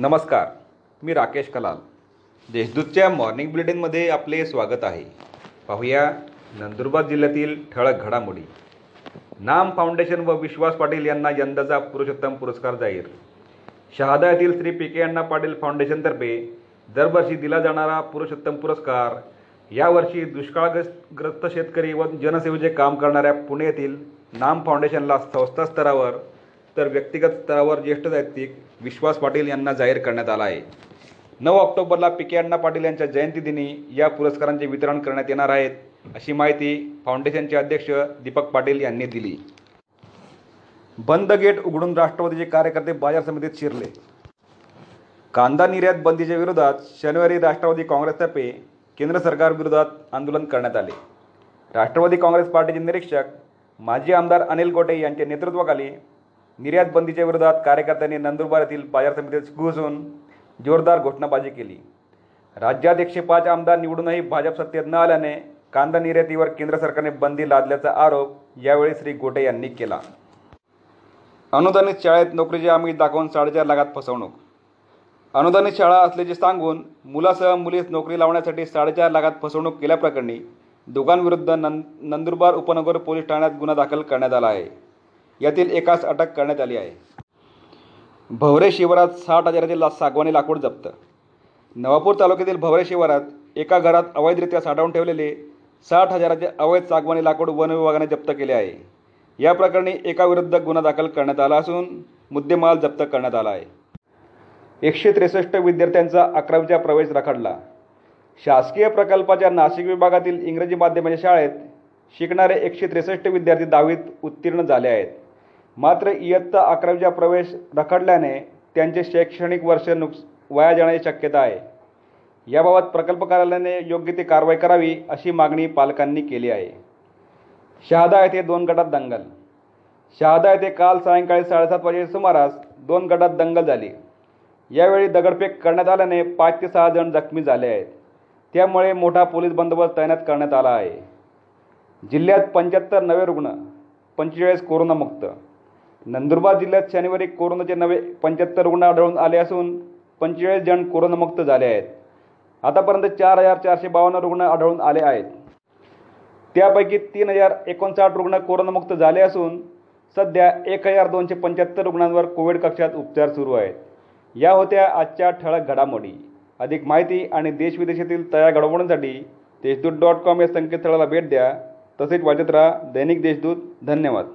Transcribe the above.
नमस्कार मी राकेश कलाल. देशदूतच्या मॉर्निंग बुलेटिनमध्ये आपले स्वागत आहे. पाहूया नंदुरबार जिल्ह्यातील ठळक घडामोडी. नाम फाउंडेशन व विश्वास पाटील यांना यंदाचा पुरुषोत्तम पुरस्कार जाहीर. शहादा येथील श्री पी के अण्णा पाटील फाउंडेशनतर्फे दरवर्षी दिला जाणारा पुरुषोत्तम पुरस्कार यावर्षी दुष्काळग्रस्त शेतकरी व जनसेवेचे काम करणाऱ्या पुणे येथील नाम फाउंडेशनला संस्था स्तरावर तर व्यक्तिगत स्तरावर ज्येष्ठ साहित्यिक विश्वास पाटील यांना जाहीर करण्यात आला आहे. नऊ ऑक्टोबरला पी के अण्णा पाटील यांच्या जयंतीदिनी या पुरस्कारांचे वितरण करण्यात येणार आहेत अशी माहिती फाउंडेशनचे अध्यक्ष दीपक पाटील यांनी दिली. बंद गेट उघडून राष्ट्रवादीचे कार्यकर्ते बाजार समितीत शिरले. कांदा निर्यात बंदीच्या विरोधात शनिवारी राष्ट्रवादी काँग्रेसतर्फे केंद्र सरकारविरोधात आंदोलन करण्यात आले. राष्ट्रवादी काँग्रेस पार्टीचे निरीक्षक माजी आमदार अनिल गोटे यांच्या नेतृत्वाखाली निर्यात बंदीच्या विरोधात कार्यकर्त्यांनी नंदुरबार येथील बाजार समितीत घुसून जोरदार घोषणाबाजी केली. राज्यात एकशे पाच आमदार निवडूनही भाजप सत्तेत न आल्याने कांदा निर्यातीवर केंद्र सरकारने बंदी लादल्याचा आरोप यावेळी श्री गोटे यांनी केला. अनुदानित शाळेत नोकरीची हमी दाखवून साडेचार लाखात फसवणूक. अनुदानित शाळा असल्याचे सांगून मुलासह मुलीस नोकरी लावण्यासाठी साडेचार लाखात फसवणूक केल्याप्रकरणी दोघांविरुद्ध नं नंदुरबार उपनगर पोलीस ठाण्यात गुन्हा दाखल करण्यात आला आहे. यातील एकास अटक करण्यात आली आहे. भवरे शिवारात साठ हजाराचे ला सागवानी लाकूड जप्त. नवापूर तालुक्यातील भवरे शिवारात एका घरात अवैधरित्या साठवून ठेवलेले साठ हजाराचे अवैध सागवानी लाकूड वन विभागाने जप्त केले आहे. या प्रकरणी एकाविरुद्ध गुन्हा दाखल करण्यात आला असून मुद्देमाल जप्त करण्यात आला आहे. एकशे त्रेसष्ट विद्यार्थ्यांचा अकरावीचा प्रवेश रखडला. शासकीय प्रकल्पाच्या नाशिक विभागातील इंग्रजी माध्यमाच्या शाळेत शिकणारे एकशे त्रेसष्ट विद्यार्थी दहावीत उत्तीर्ण झाले आहेत. मात्र इयत्ता अकरावीचा प्रवेश रखडल्याने त्यांचे शैक्षणिक वर्ष नुकस वाया जाण्याची शक्यता आहे. याबाबत प्रकल्प कार्यालयाने योग्य ती कारवाई करावी अशी मागणी पालकांनी केली आहे. शहादा येथे दोन गटात दंगल. शहादा येथे काल सायंकाळी साडेसात वाजेच्या सुमारास दोन गटात दंगल झाली. यावेळी दगडफेक करण्यात आल्याने पाच ते सहा जण जखमी झाले आहेत. त्यामुळे मोठा पोलीस बंदोबस्त तैनात करण्यात आला आहे. जिल्ह्यात पंच्याहत्तर नवे रुग्ण पंचेचाळीस कोरोनामुक्त. नंदुरबार जिल्ह्यात शनिवारी कोरोनाचे नवे पंच्याहत्तर रुग्ण आढळून आले असून पंचेचाळीस जण कोरोनामुक्त झाले आहेत. आतापर्यंत चार हजार चारशे बावन्न रुग्ण आढळून आले आहेत. त्यापैकी तीन हजार एकोणसाठ रुग्ण कोरोनामुक्त झाले असून सध्या एक हजार दोनशे पंच्याहत्तर रुग्णांवर कोविड कक्षात उपचार सुरू आहेत. या होत्या आजच्या ठळक घडामोडी. अधिक माहिती आणि देशविदेशातील तयार घडामोडींसाठी देशदूत डॉट कॉम या संकेतस्थळाला भेट द्या. तसेच वाचत राहा दैनिक देशदूत. धन्यवाद.